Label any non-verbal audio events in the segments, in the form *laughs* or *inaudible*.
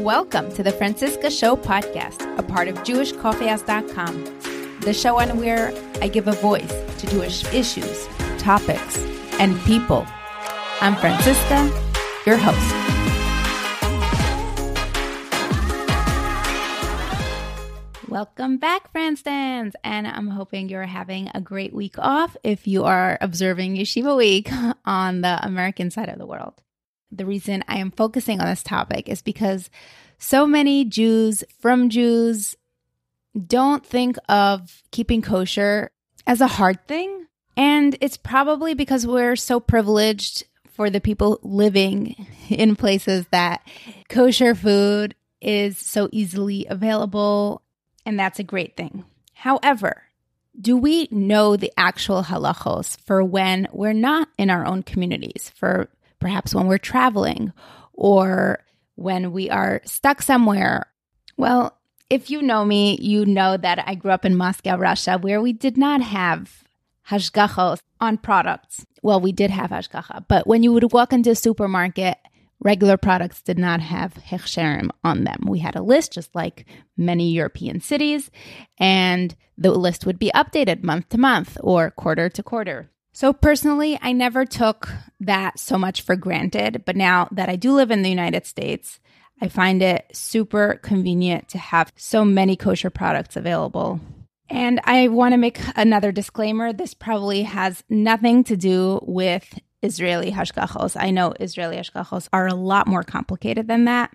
Welcome to the Franciska Show podcast, a part of JewishCoffeehouse.com, the show on where I give a voice to Jewish issues, topics, and people. I'm Franciska, your host. Welcome back, Franstans, and I'm hoping you're having a great week off if you are observing Yeshiva Week *laughs* on the American side of the world. The reason I am focusing on this topic is because so many Jews from Jews don't think of keeping kosher as a hard thing. And it's probably because we're so privileged for the people living *laughs* in places that kosher food is so easily available. And that's a great thing. However, do we know the actual halachos for when we're not in our own communities, for perhaps when we're traveling or when we are stuck somewhere. Well, if you know me, you know that I grew up in Moscow, Russia, where we did not have hashgachos on products. Well, we did have hashgacha, but when you would walk into a supermarket, regular products did not have hechsherim on them. We had a list, just like many European cities, and the list would be updated month to month or quarter to quarter. So personally, I never took that so much for granted, but now that I do live in the United States, I find it super convenient to have so many kosher products available. And I want to make another disclaimer. This probably has nothing to do with Israeli hashgachos. I know Israeli hashgachos are a lot more complicated than that.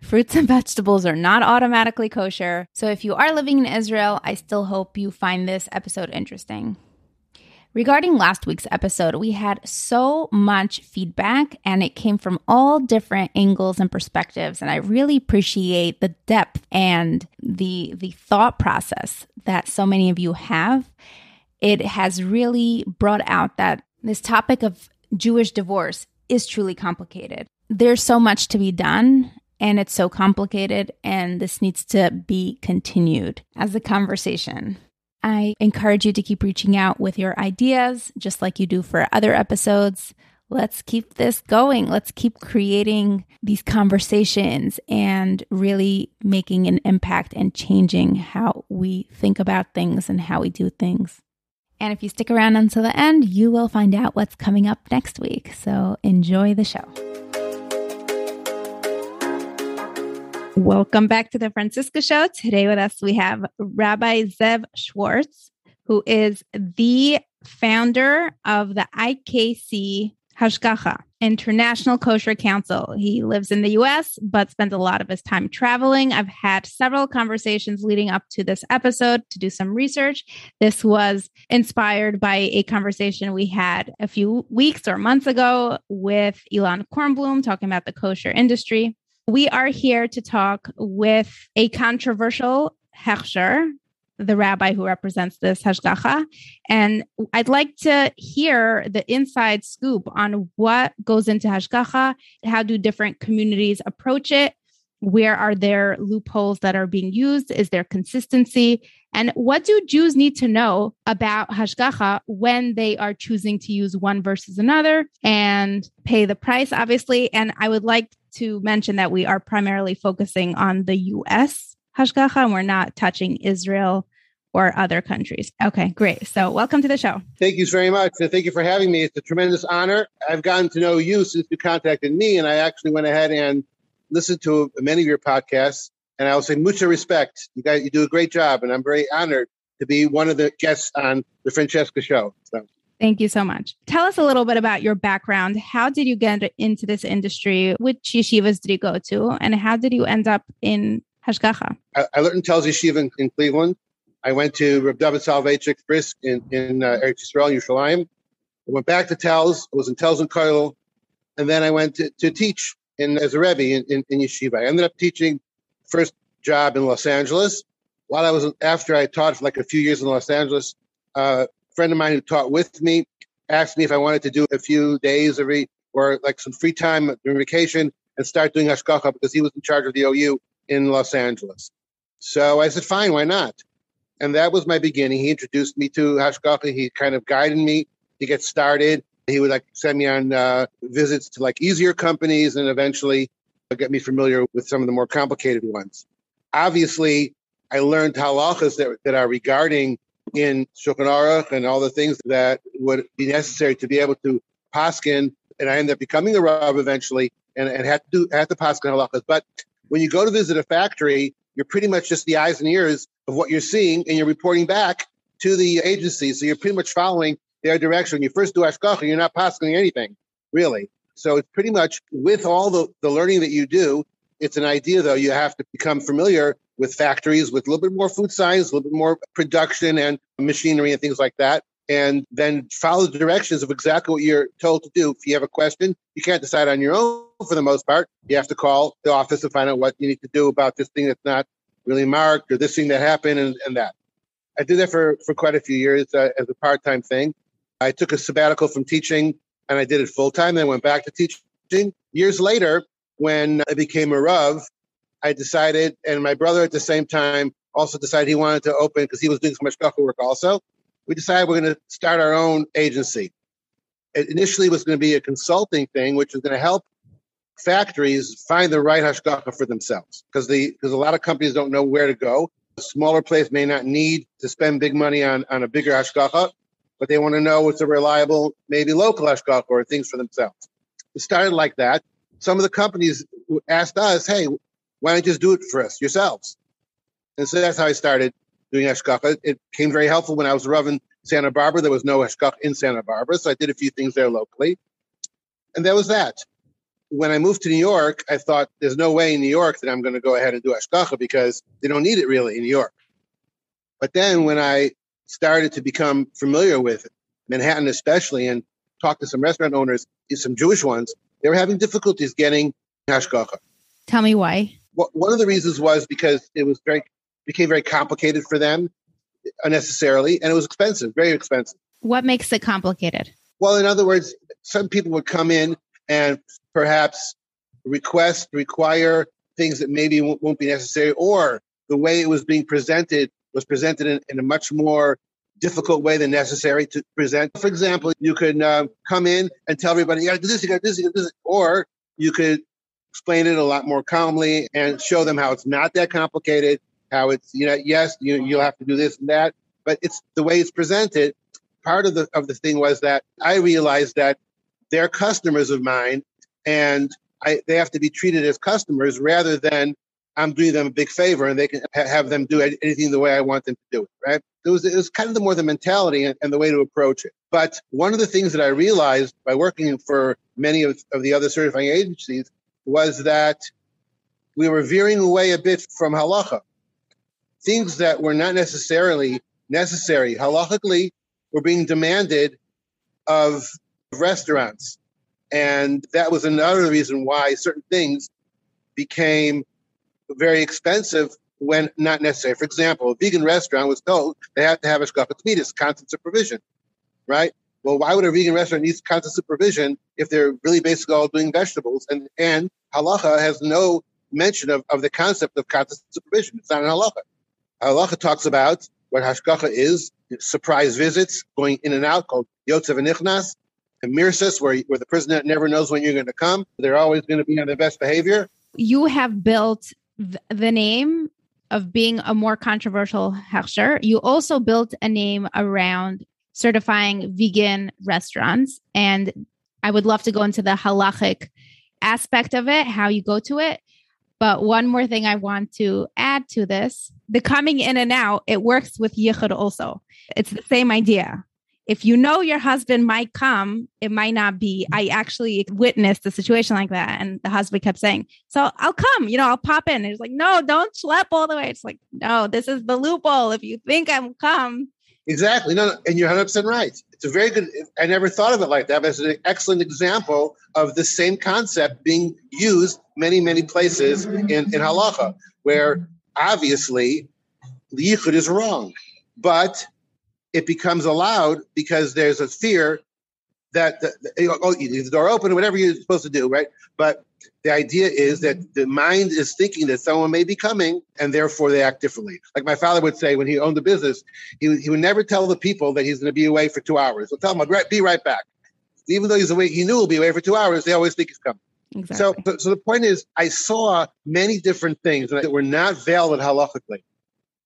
Fruits and *laughs* vegetables are not automatically kosher. So if you are living in Israel, I still hope you find this episode interesting. Regarding last week's episode, we had so much feedback and it came from all different angles and perspectives and I really appreciate the depth and the the thought process that so many of you have. It has really brought out that this topic of Jewish divorce is truly complicated. There's so much to be done and it's so complicated and this needs to be continued as a conversation. I encourage you to keep reaching out with your ideas, just like you do for other episodes. Let's keep this going. Let's keep creating these conversations and really making an impact and changing how we think about things and how we do things. And if you stick around until the end, you will find out what's coming up next week. So enjoy the show. Welcome back to the Franciska Show. Today with us, we have Rabbi Zev Schwarcz, who is the founder of the IKC Hashgacha, International Kosher Council. He lives in the US, but spends a lot of his time traveling. I've had several conversations leading up to this episode to do some research. This was inspired by a conversation we had a few weeks or months ago with Elon Kornblum talking about the kosher industry. We are here to talk with a controversial hechsher, the rabbi who represents this hashgacha. And I'd like to hear the inside scoop on what goes into hashgacha, how do different communities approach it, where are there loopholes that are being used, is there consistency, and what do Jews need to know about hashgacha when they are choosing to use one versus another and pay the price, obviously. And I would like to mention that we are primarily focusing on the US hashgacha and we're not touching Israel or other countries. Okay, great. So, welcome to the show. Thank you very much. And Thank you for having me. It's a tremendous honor. I've gotten to know you since you contacted me, and I actually went ahead and listened to many of your podcasts. And I will say, mucha respect. You guys, you do a great job, and I'm very honored to be one of the guests on the Franciska Show. So. Thank you so much. Tell us a little bit about your background. How did you get into this industry? Which yeshivas did you go to? And how did you end up in Hashgacha? I, I learned in Telz Yeshiva in, in, Cleveland. I went to Reb David Soloveitchik Brisk in, in uh, Eretz Yisrael, Yerushalayim. I went back to Telz. I was in Telz and Koil. And then I went to, to teach in as a rebbe in, in, in yeshiva. I ended up teaching first job in Los Angeles. While I was after I taught for like a few years in Los Angeles, uh, a friend of mine who taught with me asked me if I wanted to do a few days every or like some free time during vacation and start doing hashgacha because he was in charge of the OU in Los Angeles. So I said, fine, why not? And that was my beginning. He introduced me to hashgacha. He kind of guided me to get started. He would like send me on uh, visits to like easier companies and eventually get me familiar with some of the more complicated ones. Obviously, I learned halachas that, that are regarding in Shulchan Aruch and all the things that would be necessary to be able to paskin. And I ended up becoming a rav eventually and, and had to do had to paskin halachas. But when you go to visit a factory, you're pretty much just the eyes and ears of what you're seeing, and you're reporting back to the agency. So you're pretty much following their direction. When you first do hashgacha, you're not passing anything, really. So it's pretty much with all the, the learning that you do, it's an idea though, you have to become familiar with factories with a little bit more food science, a little bit more production and machinery and things like that. And then follow the directions of exactly what you're told to do. If you have a question, you can't decide on your own for the most part. You have to call the office and find out what you need to do about this thing that's not really marked or this thing that happened and, and that. I did that for, for quite a few years uh, as a part time thing. I took a sabbatical from teaching and I did it full time. Then went back to teaching. Years later, when I became a Rav, I decided, and my brother at the same time also decided he wanted to open because he was doing so much work also. We decided we're going to start our own agency. It initially was going to be a consulting thing, which was going to help factories find the right hashgacha for themselves because the because a lot of companies don't know where to go. A smaller place may not need to spend big money on on a bigger hashgacha, but they want to know what's a reliable, maybe local hashgacha or things for themselves. It started like that. Some of the companies asked us, "Hey, why don't you just do it for us yourselves?" And so that's how I started doing hashgacha. It came very helpful when I was in Santa Barbara. There was no hashgacha in Santa Barbara, so I did a few things there locally, and that was that. When I moved to New York, I thought there's no way in New York that I'm going to go ahead and do hashgacha because they don't need it really in New York. But then when I started to become familiar with Manhattan, especially, and talked to some restaurant owners, some Jewish ones, they were having difficulties getting hashgacha. Tell me why. Well, one of the reasons was because it was very became very complicated for them unnecessarily, and it was expensive, very expensive. What makes it complicated? Well, in other words, some people would come in and perhaps request, require things that maybe won't be necessary, or the way it was being presented was presented in, in a much more difficult way than necessary to present. For example, you could uh, come in and tell everybody, you got to do this, you got to do this, you got to do this. Or you could explain it a lot more calmly and show them how it's not that complicated, how it's, you know, yes, you, you'll have to do this and that, but it's the way it's presented. Part of the, of the thing was that I realized that they're customers of mine and I, they have to be treated as customers rather than I'm doing them a big favor and they can ha- have them do anything the way I want them to do it, right? It was, it was kind of the more the mentality and, and, the way to approach it. But one of the things that I realized by working for many of, of the other certifying agencies was that we were veering away a bit from halacha. Things that were not necessarily necessary halachically were being demanded of restaurants. And that was another reason why certain things became very expensive when not necessary. For example, a vegan restaurant was told they have to have a shkafat midas, constant supervision, right? Well, why would a vegan restaurant need constant supervision if they're really basically all doing vegetables? And and halacha has no mention of, of the concept of constant supervision. It's not in halacha. Halacha talks about what hashgacha is, surprise visits, going in and out, called yotzev and nichnas, and where, where the prisoner never knows when you're going to come. They're always going to be on their best behavior. You have built the name of being a more controversial hechsher, you also built a name around certifying vegan restaurants. And I would love to go into the halachic aspect of it, how you go to it. But one more thing I want to add to this the coming in and out, it works with yichud also. It's the same idea if you know your husband might come, it might not be. I actually witnessed a situation like that. And the husband kept saying, So I'll come, you know, I'll pop in. And it's like, No, don't schlep all the way. It's like, No, this is the loophole. If you think I'm come, Exactly. No, no, and you're 100% right. It's a very good, I never thought of it like that, but it's an excellent example of the same concept being used many, many places in, in halacha, where obviously the yichud is wrong, but it becomes allowed because there's a fear that the, the, oh, you leave the door open or whatever you're supposed to do, right? But the idea is that the mind is thinking that someone may be coming and therefore they act differently. Like my father would say when he owned the business, he, he would never tell the people that he's going to be away for two hours. He'll tell them, I'll be right back. Even though he's away, he knew he'll be away for two hours. They always think he's coming. Exactly. So, so the point is, I saw many different things that were not valid halachically,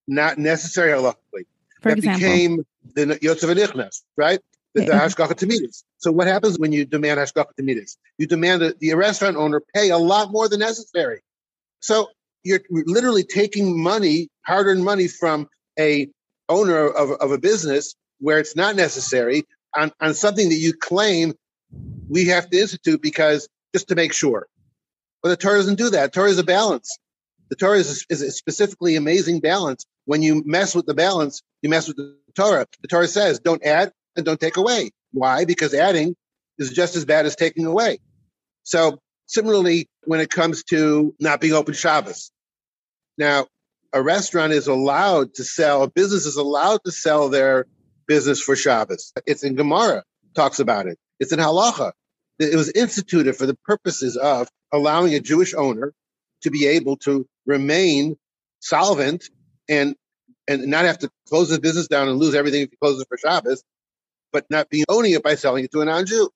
not necessary halachically. For that example? became the Yotzev Nichnas, right? The, the Hashgacha Tamidas. So what happens when you demand Hashgacha Tamidas? You demand that the restaurant owner pay a lot more than necessary. So you're literally taking money, hard-earned money from a owner of, of a business where it's not necessary on, on something that you claim we have to institute because just to make sure. But the Torah doesn't do that. The Torah is a balance. The Torah is a, is a specifically amazing balance. When you mess with the balance, you mess with the Torah. The Torah says, don't add and don't take away. Why? Because adding is just as bad as taking away. So similarly, when it comes to not being open Shabbos. Now, a restaurant is allowed to sell, a business is allowed to sell their business for Shabbos. It's in Gemara, talks about it. It's in Halacha. It was instituted for the purposes of allowing a Jewish owner to be able to remain solvent and and not have to close his business down and lose everything if he closes for Shabbos, but not be owning it by selling it to a non-Jew.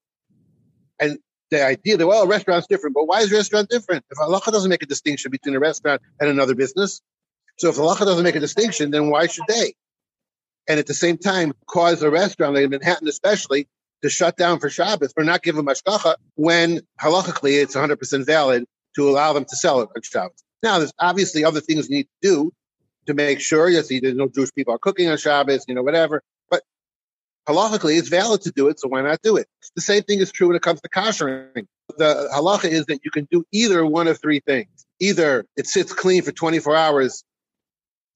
And the idea that well, a restaurant's different, but why is a restaurant different? If halacha doesn't make a distinction between a restaurant and another business, so if halacha doesn't make a distinction, then why should they? And at the same time, cause a restaurant, like in Manhattan especially, to shut down for Shabbos or not give them mashgacha when halachically it's 100% valid to allow them to sell it on Shabbos. Now, there's obviously other things you need to do to make sure, yes, there's no Jewish people are cooking on Shabbos, you know, whatever. But halachically, it's valid to do it, so why not do it? The same thing is true when it comes to koshering. The halacha is that you can do either one of three things. Either it sits clean for 24 hours,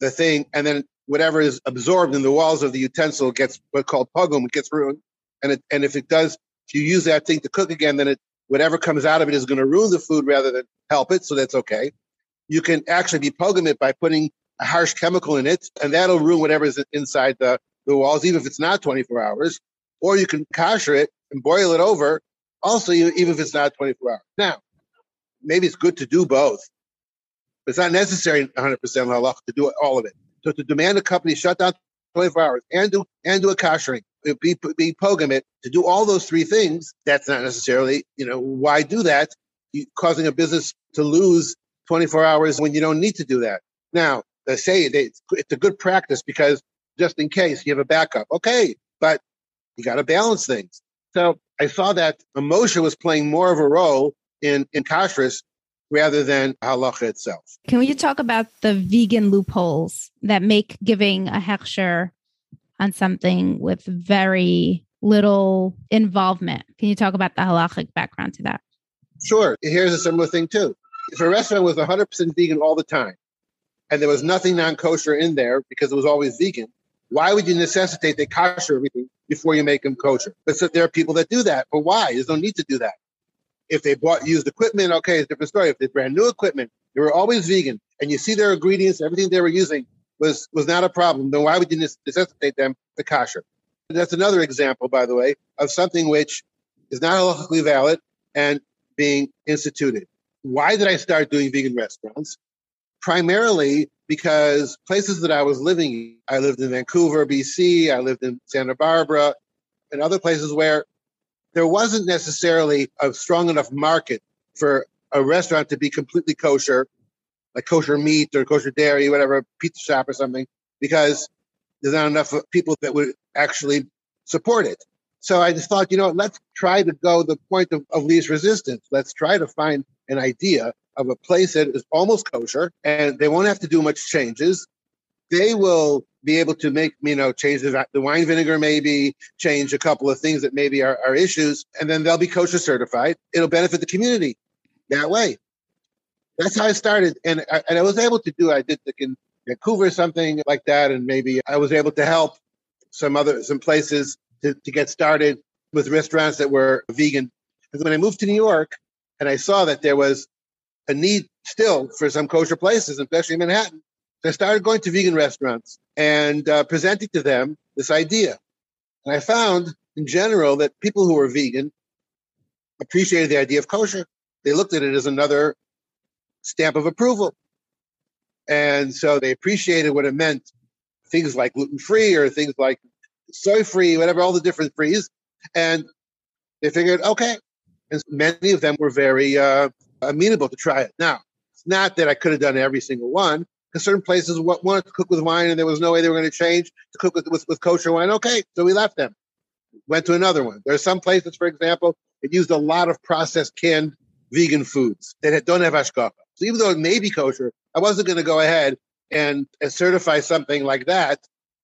the thing, and then whatever is absorbed in the walls of the utensil gets what's called pogum, it gets ruined. And it, and if it does, if you use that thing to cook again, then it whatever comes out of it is going to ruin the food rather than help it. So that's okay. You can actually be pogum it by putting a harsh chemical in it, and that'll ruin whatever is inside the, the walls, even if it's not 24 hours. Or you can kosher it and boil it over, also, even if it's not 24 hours. Now, maybe it's good to do both, but it's not necessary 100% halach to do all of it. So to demand a company shut down 24 hours and do and do a koshering, uh, be be pogum it to do all those three things. That's not necessarily you know why do that, you, causing a business to lose 24 hours when you don't need to do that. Now they say they, it's a good practice because just in case you have a backup, okay, but you got to balance things. So I saw that Moshe was playing more of a role in in kashrus rather than halacha itself. Can we talk about the vegan loopholes that make giving a hechsher on something with very little involvement? Can you talk about the halachic background to that? Sure. Here's a similar thing too. If a restaurant was 100% vegan all the time, and there was nothing non-kosher in there because it was always vegan, why would you necessitate they kosher everything before you make them kosher? But so there are people that do that. But why? There's no need to do that. If they bought used equipment, okay, it's a different story. If they brand new equipment, they were always vegan, and you see their ingredients, everything they were using was was not a problem. Then why would you necessitate them to kosher? That's another example, by the way, of something which is not halachically valid and being instituted. Why did I start doing vegan restaurants? Primarily because places that I was living I lived in Vancouver, BC, I lived in Santa Barbara, and other places where there wasn't necessarily a strong enough market for a restaurant to be completely kosher, like kosher meat or kosher dairy, whatever, pizza shop or something, because there's not enough people that would actually support it. So I just thought, you know, let's try to go the point of, of least resistance. Let's try to find an idea of a place that is almost kosher and they won't have to do much changes. They will be able to make, you know, change the, uh, the wine vinegar, maybe change a couple of things that maybe are, are issues, and then they'll be kosher certified. It'll benefit the community that way. That's how I started. And I, and I was able to do, I did like in Vancouver, something like that. And maybe I was able to help some other some places to, to get started with restaurants that were vegan. And when I moved to New York and I saw that there was a need still for some kosher places, especially in Manhattan, so I started going to vegan restaurants and uh, presenting to them this idea. And I found in general that people who were vegan appreciated the idea of kosher. They looked at it as another stamp of approval. And so they appreciated what it meant, things like gluten free or things like soy free, whatever, all the different frees. And they figured, okay. And many of them were very uh, amenable to try it. Now, it's not that I could have done every single one, because certain places wanted to cook with wine and there was no way they were going to change to cook with, with, with kosher wine. Okay, so we left them. Went to another one. There are some places, for example, it used a lot of processed canned vegan foods that don't have hashgacha. So even though it may be kosher, I wasn't going to go ahead and, and certify something like that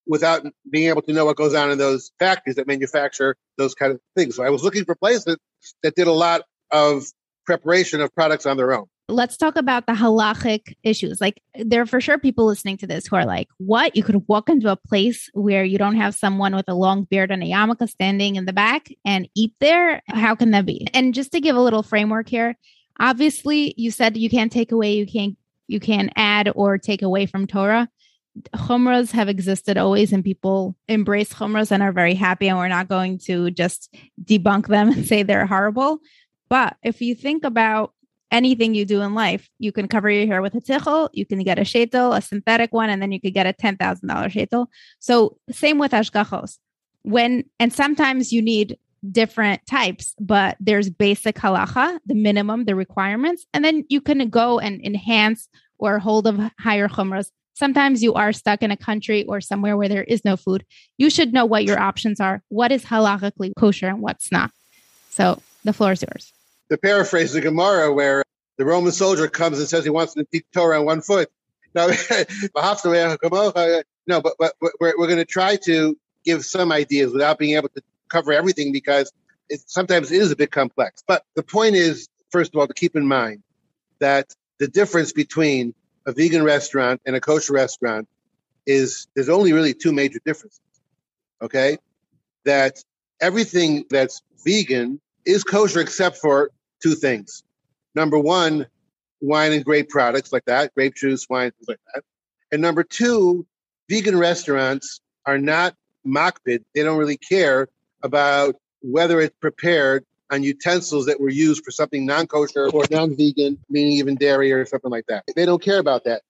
without being able to know what goes on in those factories that manufacture those kind of things. So I was looking for places that did a lot of preparation of products on their own. Let's talk about the halachic issues. Like, there are for sure people listening to this who are like, what? You could walk into a place where you don't have someone with a long beard and a yarmulke standing in the back and eat there? How can that be? And just to give a little framework here, obviously, you said you can't take away, you can't you can't add or take away from Torah chumras have existed always and people embrace chumras and are very happy and we're not going to just debunk them *laughs* and say they're horrible but if you think about anything you do in life you can cover your hair with a tichel you can get a shetel a synthetic one and then you could get a $10000 shetel so same with ashgachos when and sometimes you need different types but there's basic halacha the minimum the requirements and then you can go and enhance or hold of higher chumras Sometimes you are stuck in a country or somewhere where there is no food. You should know what your options are. What is halachically kosher and what's not. So the floor is yours. To paraphrase the Gemara, where the Roman soldier comes and says he wants to teach Torah on one foot. *laughs* Uh, no, no, but, but we're, we're going to try to give some ideas without being able to cover everything because it sometimes is a bit complex. But the point is, first of all, to keep in mind that the difference between a vegan restaurant and a kosher restaurant is there's only really two major differences. Okay, that everything that's vegan is kosher except for two things. Number one, wine and grape products like that, grape juice, wine, things like that. And number two, vegan restaurants are not makpid. They don't really care about whether it's prepared on utensils that were used for something non-kosher or non-vegan, meaning even dairy or something like that. They don't care about that.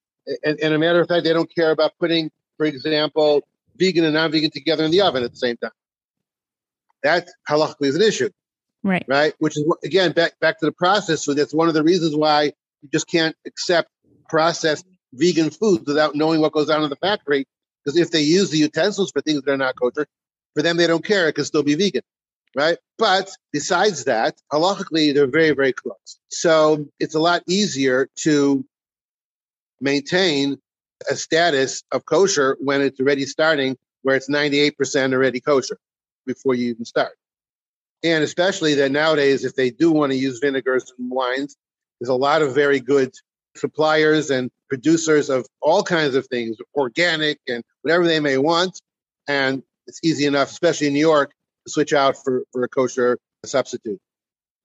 And, and a matter of fact, they don't care about putting, for example, vegan and non-vegan together in the oven at the same time. That halachically is an issue. Right. Right. Which is again back back to the process. So that's one of the reasons why you just can't accept processed vegan foods without knowing what goes on in the factory. Because if they use the utensils for things that are not kosher, for them they don't care. It can still be vegan right? But besides that, halachically, they're very, very close. So it's a lot easier to maintain a status of kosher when it's already starting where it's 98% already kosher before you even start. And especially that nowadays, if they do want to use vinegars and wines, there's a lot of very good suppliers and producers of all kinds of things, organic and whatever they may want. And it's easy enough, especially in New York, to switch out for, for a kosher substitute.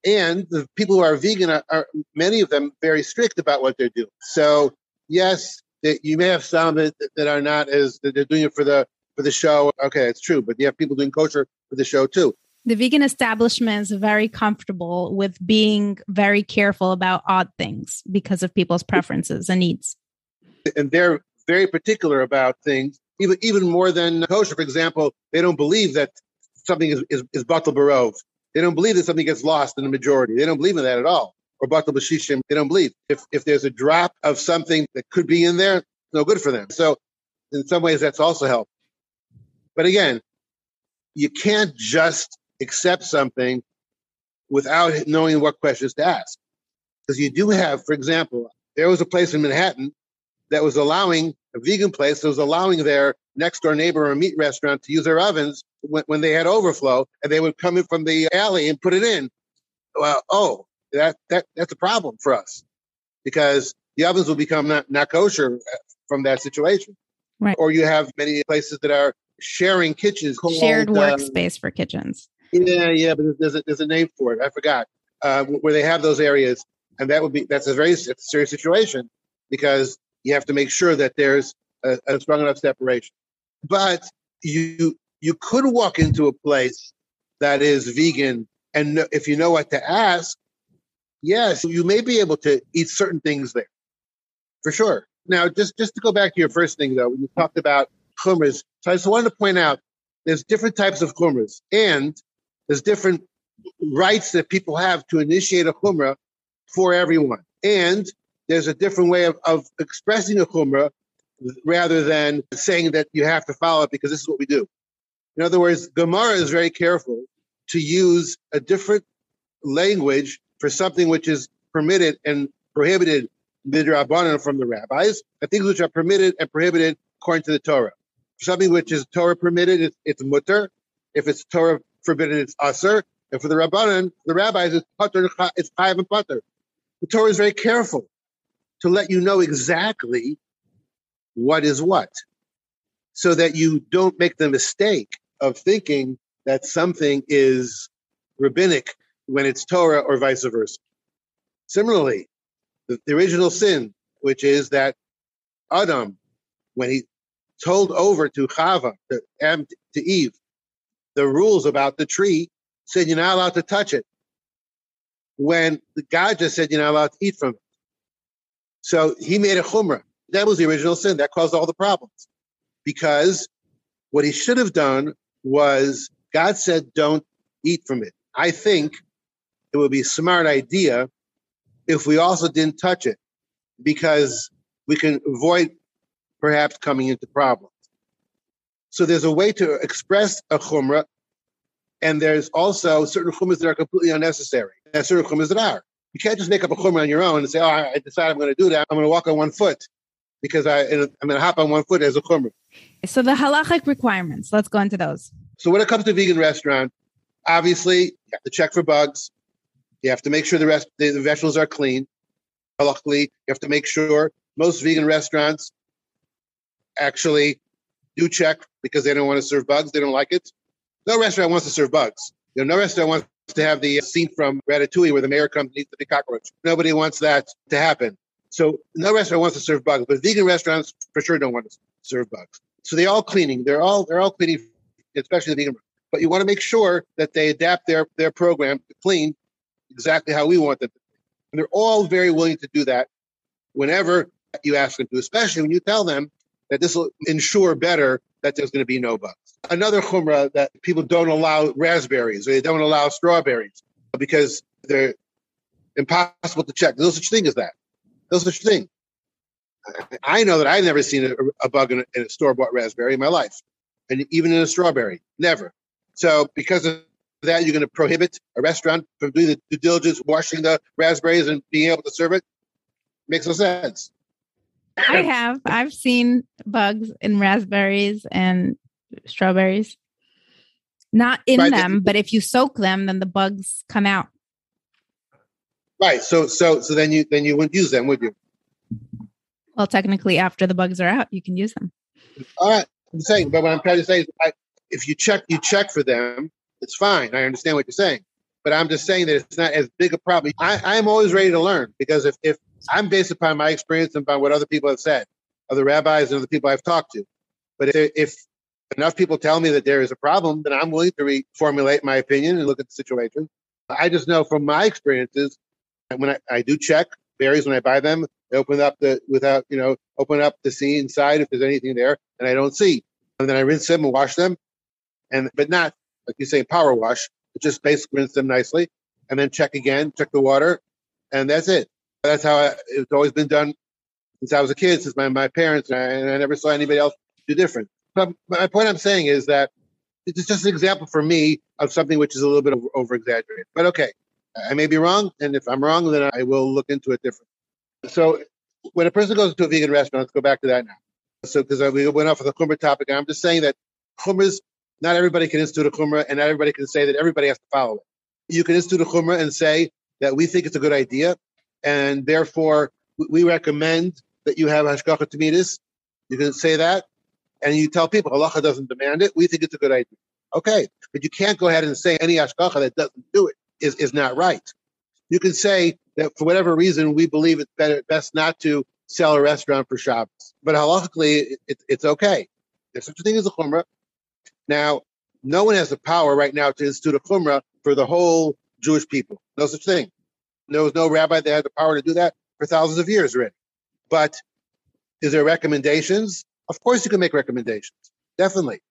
And the people who are vegan are, are many of them very strict about what they're doing. So yes, that you may have some that, that are not as they're doing it for the for the show. Okay, it's true, but you have people doing kosher for the show too. The vegan establishment is very comfortable with being very careful about odd things because of people's preferences and needs. And they're very particular about things, even even more than kosher. For example, they don't believe that something is, is, is batal barov. They don't believe that something gets lost in the majority. They don't believe in that at all. Or batal bashishim, they don't believe. If, if there's a drop of something that could be in there, it's no good for them. So in some ways, that's also helpful. But again, you can't just accept something without knowing what questions to ask. Because you do have, for example, there was a place in Manhattan that was allowing a vegan place that was allowing their next door neighbor or meat restaurant to use their ovens when, when they had overflow and they would come in from the alley and put it in. Well, oh, that, that that's a problem for us because the ovens will become not, not kosher uh, from that situation. Right. Or you have many places that are sharing kitchens called Shared uh, workspace for kitchens. Yeah, yeah, but there's a, there's a name for it. I forgot uh, where they have those areas, and that would be that's a very it's a serious situation because you have to make sure that there's a, a strong enough separation. But you you could walk into a place that is vegan, and if you know what to ask, yes, you may be able to eat certain things there, for sure. Now, just just to go back to your first thing though, when you talked about chumras, so I just wanted to point out there's different types of chumras, and there's different rights that people have to initiate a chumrah for everyone. And there's a different way of, of expressing a chumrah rather than saying that you have to follow it because this is what we do. In other words, Gemara is very careful to use a different language for something which is permitted and prohibited midrabanan from the rabbis, and things which are permitted and prohibited according to the Torah. Something which is Torah permitted, it's, it's mutter. If it's Torah forbidden, it's usher. And for the rabbanan, the rabbis, it's putter, it's chayav and putter. The Torah is very careful to let you know exactly what is what, so that you don't make the mistake of thinking that something is rabbinic when it's Torah or vice versa. Similarly, the, the original sin, which is that Adam, when he told over to Chava, to, to Eve, the rules about the tree, said you're not allowed to touch it. When God just said you're not allowed to eat from it. So he made a chumrah. That was the original sin. That caused all the problems. Because what he should have done was God said, don't eat from it. I think it would be a smart idea if we also didn't touch it because we can avoid perhaps coming into problems. So there's a way to express a chumrah, and there's also certain chumras that are completely unnecessary, and certain chumras that are. You can't just make up a chumrah on your own and say, "Oh, I decide I'm going to do that. I'm going to walk on one foot because I, I'm going to hop on one foot as a chumrah." So the halachic requirements. Let's go into those. So when it comes to vegan restaurant, obviously you have to check for bugs. You have to make sure the rest the, the vegetables are clean. Halachically, you have to make sure most vegan restaurants actually do check because they don't want to serve bugs. They don't like it. No restaurant wants to serve bugs. You know, no restaurant wants to have the uh, scene from Ratatouille where the mayor comes and eats the big cockroach. Nobody wants that to happen. So no restaurant wants to serve bugs, but vegan restaurants for sure don't want to serve bugs. So they're all cleaning. They're all they're all cleaning, especially the vegan. But you want to make sure that they adapt their their program to clean exactly how we want them. And they're all very willing to do that whenever you ask them to, especially when you tell them that this will ensure better that there's going to be no bugs. Another chumrah that people don't allow raspberries or they don't allow strawberries because they're impossible to check. There's no such thing as that. No such thing. I know that I've never seen a, a bug in a, a store bought raspberry in my life, and even in a strawberry, never. So, because of that, you're going to prohibit a restaurant from doing the due diligence, washing the raspberries, and being able to serve it? Makes no sense. I have. I've seen bugs in raspberries and strawberries. Not in Right. them, but if you soak them, then the bugs come out. Right. So, so, so then you then you wouldn't use them, would you? Well, technically, after the bugs are out, you can use them. All right. I'm saying, but what I'm trying to say is, I, if you check, you check for them. It's fine. I understand what you're saying, but I'm just saying that it's not as big a problem. I, I'm always ready to learn because if, if I'm based upon my experience and by what other people have said, other rabbis and other people I've talked to, but if, if enough people tell me that there is a problem, then I'm willing to reformulate my opinion and look at the situation. I just know from my experiences, when I, I do check berries when I buy them, I open up the without you know open up to see inside if there's anything there, and I don't see, and then I rinse them and wash them, and but not like you say power wash, just basically rinse them nicely, and then check again, check the water, and that's it. That's how I, it's always been done since I was a kid, since my, my parents, and I, and I never saw anybody else do different. But my point I'm saying is that it's just an example for me of something which is a little bit over exaggerated. But okay, I may be wrong, and if I'm wrong, then I will look into it differently. So when a person goes to a vegan restaurant, let's go back to that now. So because we went off of the chumrah topic, I'm just saying that chumras, not everybody can institute a chumrah, and not everybody can say that everybody has to follow it. You can institute a chumrah and say that we think it's a good idea, and therefore we- recommend that you have hashgacha tamidis. You can say that, and you tell people halacha doesn't demand it, we think it's a good idea. Okay, but you can't go ahead and say any hashgacha that doesn't do it is, is not right. You can say that for whatever reason we believe it's better best not to sell a restaurant for Shabbos, but halachically it, it's okay. There's such a thing as a chumrah. Now, no one has the power right now to institute a chumrah for the whole Jewish people. No such thing. There was no rabbi that had the power to do that for thousands of years already. But is there recommendations? Of course, you can make recommendations, definitely.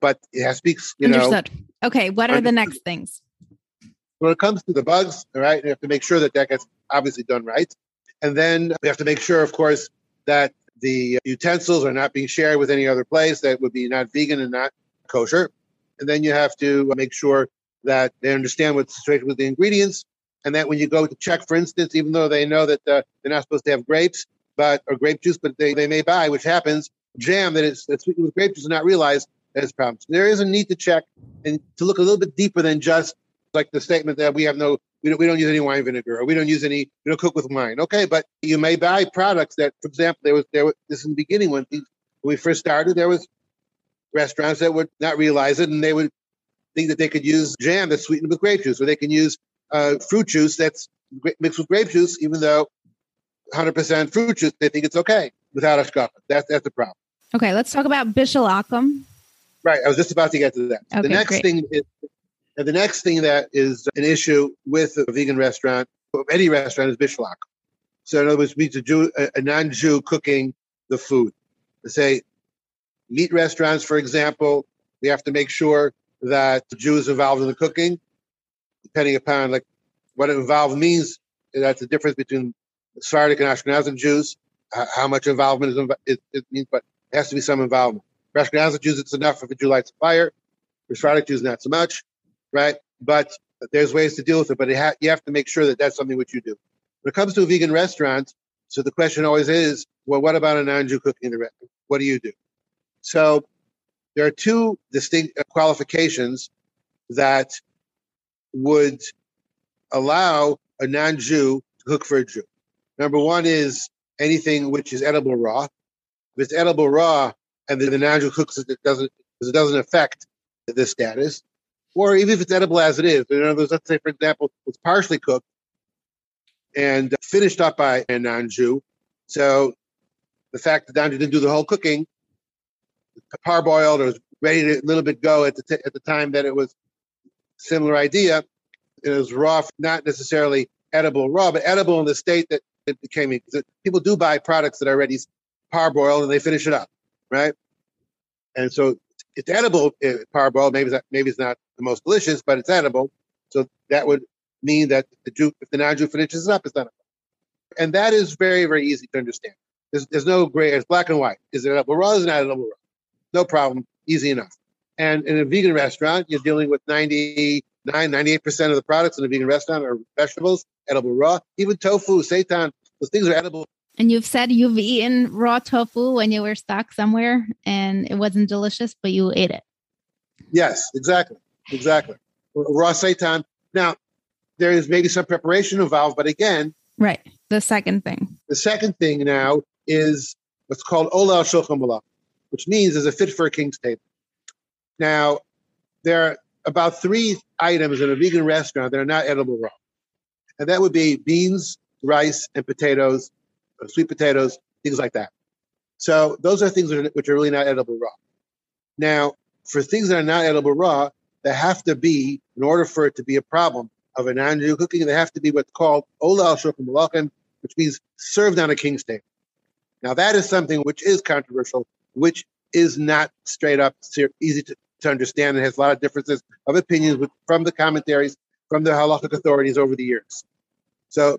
But it has to be, you Understood. know. Okay, what are the next things? When it comes to the bugs, all right, you have to make sure that that gets obviously done right. And then we have to make sure, of course, that the utensils are not being shared with any other place that would be not vegan and not kosher. And then you have to make sure that they understand what's the situation with the ingredients. And that when you go to check, for instance, even though they know that uh, they're not supposed to have grapes, but or grape juice, but they, they may buy, which happens, jam that is sweetened with grape juice and not realize that it's problems. So there is a need to check and to look a little bit deeper than just like the statement that we have no, we don't, we don't use any wine vinegar or we don't use any, we don't cook with wine. Okay, but you may buy products that, for example, there was there was this in the beginning when, when we first started, there was restaurants that would not realize it and they would think that they could use jam that's sweetened with grape juice or they can use uh, fruit juice that's mixed with grape juice, even though 100% fruit juice, they think it's okay without a hashgacha. That's that's the problem. Okay, let's talk about bishul akum. Right, I was just about to get to that. Okay, the next great. thing is the next thing that is an issue with a vegan restaurant, or any restaurant, is bishul akum. So in other words, means a, Jew, a non-Jew cooking the food. Let's say meat restaurants, for example, we have to make sure that the Jew is involved in the cooking, depending upon like what involved means. That's the difference between Sephardic and Ashkenazi Jews. How much involvement is it, it means, but it has to be some involvement. For Ashkenazi Jews, it's enough if a Jew lights a fire. For Sephardic Jews, not so much right? But there's ways to deal with it, but it ha- you have to make sure that that's something which you do. When it comes to a vegan restaurant, so the question always is, well, what about a non-Jew cooking in the restaurant? What do you do? So there are two distinct uh, qualifications that would allow a non-Jew to cook for a Jew. Number one is anything which is edible raw. If it's edible raw and the, the non-Jew cooks it, it doesn't it doesn't affect the status or even if it's edible as it is. Other words, let's say, for example, it's partially cooked and finished up by a non-Jew. So the fact that non-Jew didn't do the whole cooking, parboiled or was ready to a little bit go at the t- at the time that it was similar idea. It was raw, not necessarily edible raw, but edible in the state that it became. People do buy products that are already parboiled and they finish it up, right? And so it's edible uh, parboiled. Maybe that maybe it's not the most delicious, but it's edible. So that would mean that the Jew, if the non-Jew finishes it up, it's edible. And that is very, very easy to understand. There's, there's no gray. It's black and white. Is it edible raw? Is it not edible raw? No problem. Easy enough. And in a vegan restaurant, you're dealing with 99, 98% of the products in a vegan restaurant are vegetables, edible raw. Even tofu, seitan, those things are edible and you've said you've eaten raw tofu when you were stuck somewhere and it wasn't delicious, but you ate it. Yes, exactly. Exactly. Raw seitan. Now, there is maybe some preparation involved, but again, right. The second thing. The second thing now is what's called ola shulchan which means is a fit for a king's table. Now, there are about three items in a vegan restaurant that are not edible raw, and that would be beans, rice, and potatoes uh, sweet potatoes, things like that. So those are things which are really not edible raw. Now, for things that are not edible raw, they have to be, in order for it to be a problem of a non-Jew cooking, they have to be what's called ola al malachim, which means served on a king's table. Now, that is something which is controversial, which is not straight up easy to, to understand and has a lot of differences of opinions with, from the commentaries, from the halachic authorities over the years. So,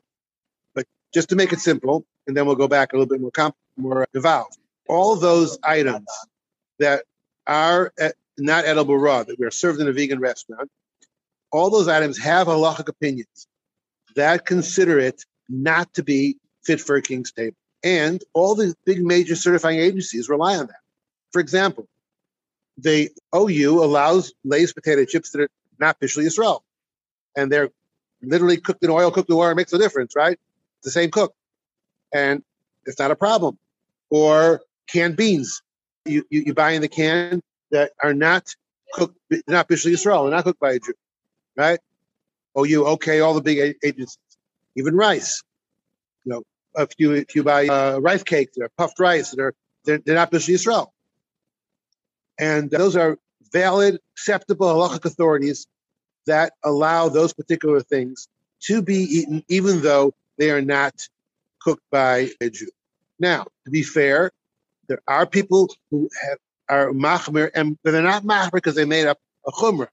but just to make it simple, and then we'll go back a little bit more comp- more uh, involved. All those items that are not edible raw that we are served in a vegan restaurant, all those items have halachic opinions that consider it not to be fit for a king's table. And all the big major certifying agencies rely on that. For example, the OU allows Lay's potato chips that are not Bishul Yisrael. And they're literally cooked in oil, cooked in oil, makes a difference, right? It's the same cook and it's not a problem. Or canned beans. you, you, you buy in the can that are not cooked, not Bishul Yisrael, they're not cooked by a Jew, right? OU, okay? All the big agencies, even rice. You know, if you if you buy uh, rice cakes, they're puffed rice, they're they're, they're not Bishul Yisrael, and those are valid, acceptable halachic authorities that allow those particular things to be eaten, even though they are not cooked by a Jew. Now, to be fair, there are people who have, are machmir, and they're not machmir because they made up a chumrah.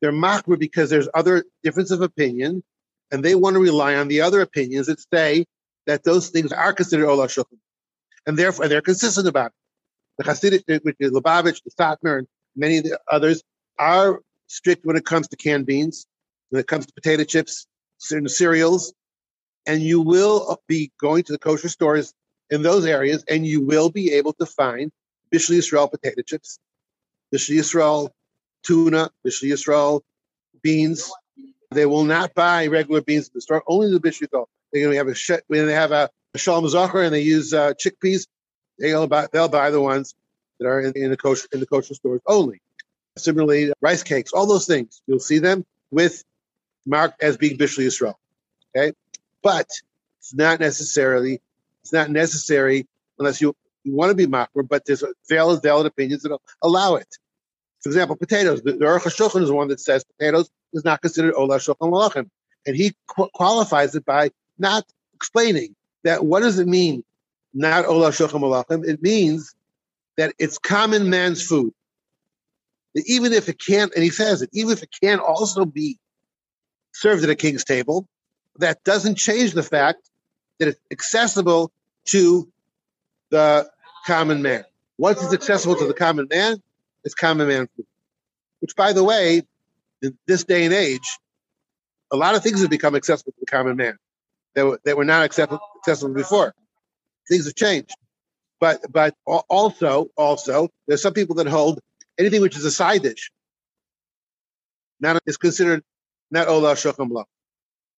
They're machmir because there's other difference of opinion, and they want to rely on the other opinions that say that those things are considered olah shulchan, and therefore they're consistent about it. The Hasidic, which is Lubavitch, the Satmar, and many of the others are strict when it comes to canned beans, when it comes to potato chips, certain cereals, and you will be going to the kosher stores in those areas, and you will be able to find Bishul Yisrael potato chips, Bishul Yisrael tuna, Bishul Yisrael beans. They will not buy regular beans in the store, only the Bishul Yisrael. They're going to have a when they have a, a Shalom Zachar and they use uh, chickpeas. They'll buy, they'll buy the ones that are in, in the kosher in the kosher stores only. Similarly, rice cakes, all those things you'll see them with marked as being Bishul Yisrael. Okay, but it's not necessarily it's not necessary unless you, you want to be machmir, but there's valid valid opinions that allow it. For example, potatoes. The, the Aruch HaShulchan is one that says potatoes is not considered olah shulchan malachim, and he qu- qualifies it by not explaining that. What does it mean? Not olah shulchan malachim. It means that it's common man's food. That even if it can't, and he says it, even if it can also be served at a king's table, that doesn't change the fact that it's accessible to the common man. Once it's accessible to the common man, it's common man food. Which, by the way, in this day and age, a lot of things have become accessible to the common man that were, that were not accessible, accessible before. Things have changed. But but also also there's some people that hold anything which is a side dish not is considered not olah shulchan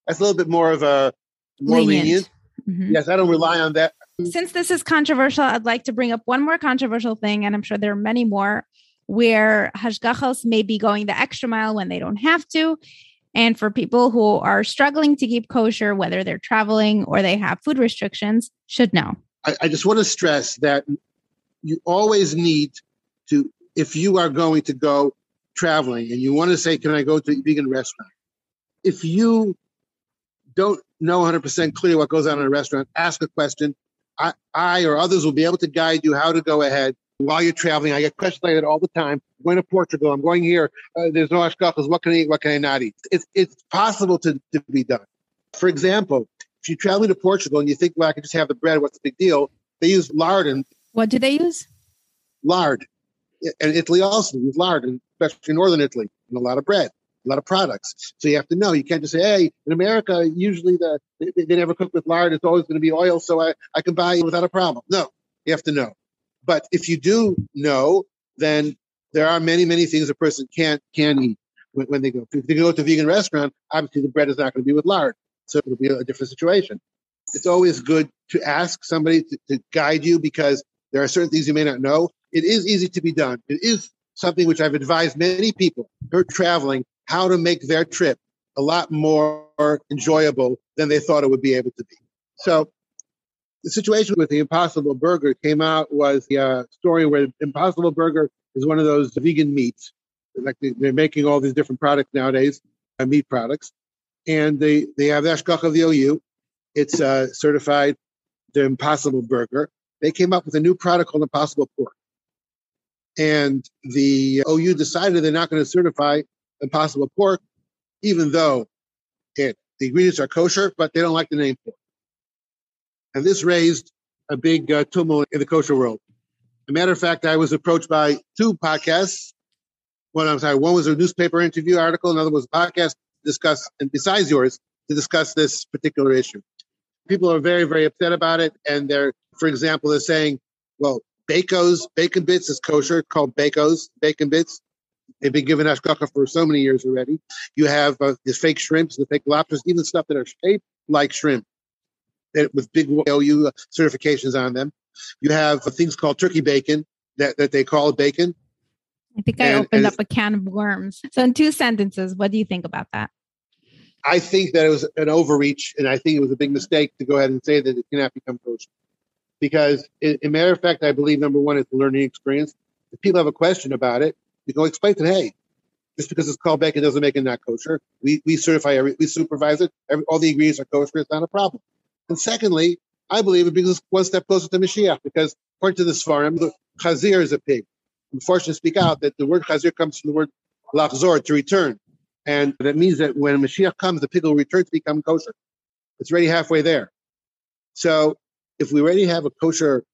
That's a little bit more of a more lenient. lenient. Mm-hmm. Yes, I don't rely on that. Since this is controversial, I'd like to bring up one more controversial thing, and I'm sure there are many more where hashgachos may be going the extra mile when they don't have to. And for people who are struggling to keep kosher, whether they're traveling or they have food restrictions, should know. I, I just want to stress that you always need to, if you are going to go traveling and you want to say, Can I go to a vegan restaurant? If you don't know 100% clear what goes on in a restaurant, ask a question. I, I or others will be able to guide you how to go ahead while you're traveling. I get questions like that all the time. I'm going to Portugal. I'm going here. Uh, there's no hashgachas. What can I eat? What can I not eat? It's, it's possible to, to be done. For example, if you're traveling to Portugal and you think, well, I can just have the bread, what's the big deal? They use lard and what do they use? Lard. And Italy also use lard, and especially northern Italy, and a lot of bread a lot of products. So you have to know. You can't just say, hey, in America, usually the they, they never cook with lard. It's always going to be oil, so I, I can buy it without a problem. No, you have to know. But if you do know, then there are many, many things a person can't can eat when, when they go. If they go to a vegan restaurant, obviously the bread is not going to be with lard, so it'll be a different situation. It's always good to ask somebody to, to guide you because there are certain things you may not know. It is easy to be done. It is something which I've advised many people who are traveling how to make their trip a lot more enjoyable than they thought it would be able to be. So the situation with the Impossible Burger came out was the uh, story where Impossible Burger is one of those vegan meats. Like they, are making all these different products nowadays, uh, meat products, and they they have the hashgacha of the OU. It's uh, certified the Impossible Burger. They came up with a new product called Impossible Pork, and the OU decided they're not going to certify Impossible Pork, even though it the ingredients are kosher, but they don't like the name pork. And this raised a big uh, tumult in the kosher world. As a matter of fact, I was approached by two podcasts. One, I'm sorry, one was a newspaper interview article, another was a podcast discuss, and besides yours, to discuss this particular issue. People are very, very upset about it. And they're, for example, they're saying, well, Baco's bacon bits is kosher, called Baco's bacon bits. They've been given hashgacha for so many years already. You have uh, the fake shrimps, the fake lobsters, even stuff that are shaped like shrimp with big OU certifications on them. You have things called turkey bacon, that, that they call bacon. I think I And- opened and up a can of worms. So, in two sentences, what do you think about that? I think that it was an overreach, and I think it was a big mistake to go ahead and say that it cannot become kosher. Because, in, in matter of fact, I believe number one, it's a learning experience. If people have a question about it, you go explain to them, hey, just because it's called bacon doesn't make it not kosher. We, we certify, every, we supervise it. Every, all the ingredients are kosher. It's not a problem. And secondly, I believe it brings us one step closer to Mashiach because according to the Svarim, the chazir is a pig. Unfortunately, speak out that the word chazir comes from the word lachzor, to return. And that means that when Mashiach comes, the pig will return to become kosher. It's already halfway there. So if we already have a kosher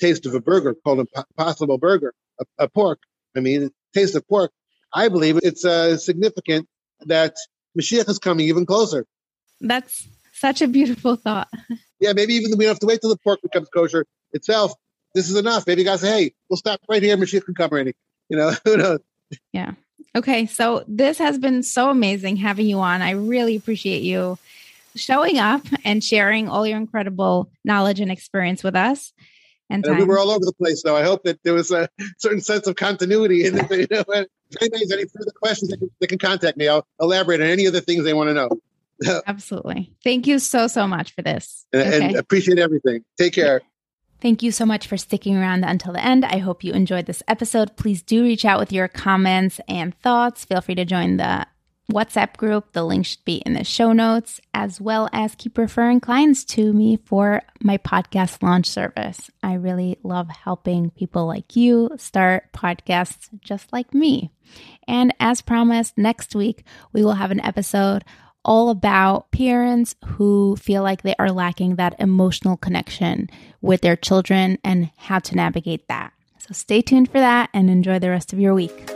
taste of a burger called a possible burger, a, a pork, I mean, taste of pork, I believe it's uh, significant that Mashiach is coming even closer. That's such a beautiful thought. Yeah, maybe even we don't have to wait till the pork becomes kosher itself. This is enough. Maybe God say, hey, we'll stop right here. Mashiach can come already. You know, *laughs* who knows? Yeah. Okay, so this has been so amazing having you on. I really appreciate you showing up and sharing all your incredible knowledge and experience with us. And And we were all over the place, though. I hope that there was a certain sense of continuity. And if, *laughs* you know, if anybody has any further questions, they can, they can contact me. I'll elaborate on any other things they want to know. *laughs* Absolutely. Thank you so, so much for this. And, Okay. and appreciate everything. Take care. Thank you so much for sticking around until the end. I hope you enjoyed this episode. Please do reach out with your comments and thoughts. Feel free to join the WhatsApp group. The link should be in the show notes, as well as keep referring clients to me for my podcast launch service. I really love helping people like you start podcasts just like me. And as promised, next week we will have an episode all about parents who feel like they are lacking that emotional connection with their children and how to navigate that. So stay tuned for that and enjoy the rest of your week.